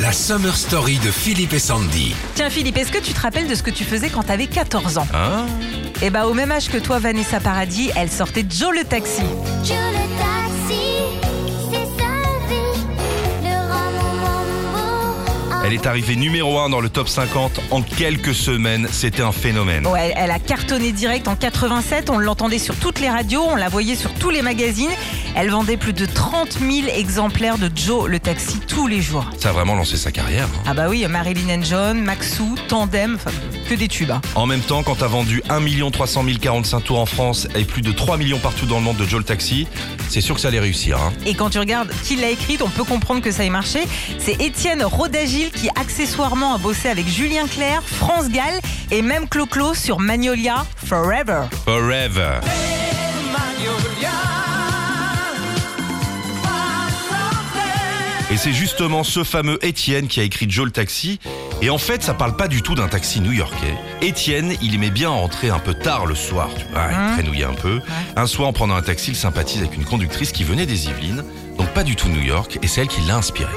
La Summer Story de Philippe et Sandy. Tiens Philippe, est-ce que tu te rappelles de ce que tu faisais quand t'avais 14 ans Hein Eh bah au même âge que toi Vanessa Paradis, elle sortait Joe le taxi. Joe le taxi, Elle est arrivée numéro 1 dans le top 50 en quelques semaines. C'était un phénomène. Ouais, elle a cartonné direct en 87, on l'entendait sur toutes les radios, on la voyait sur tous les magazines. Elle vendait plus de 30 000 exemplaires de Joe le taxi tous les jours. Ça a vraiment lancé sa carrière. hein. Ah bah oui, Marilyn and John, Maxou, Tandem, enfin que des tubes. En même temps, quand t'as vendu 1 300 045 tours en France et plus de 3 millions partout dans le monde de Joe le Taxi, c'est sûr que ça allait réussir. hein. Et quand tu regardes qui l'a écrite, on peut comprendre que ça ait marché. C'est Étienne Rodagil qui accessoirement a bossé avec Julien Clerc, France Gall et même Clo-Clo sur Magnolia Forever. Forever. Et c'est justement ce fameux Étienne qui a écrit Joe le taxi. Et en fait, ça parle pas du tout d'un taxi new-yorkais. Étienne, il aimait bien rentrer un peu tard le soir, tu vois, il traînouillait un peu. Un soir, en prenant un taxi, il sympathise avec une conductrice qui venait des Yvelines, donc pas du tout New York, et c'est elle qui l'a inspiré.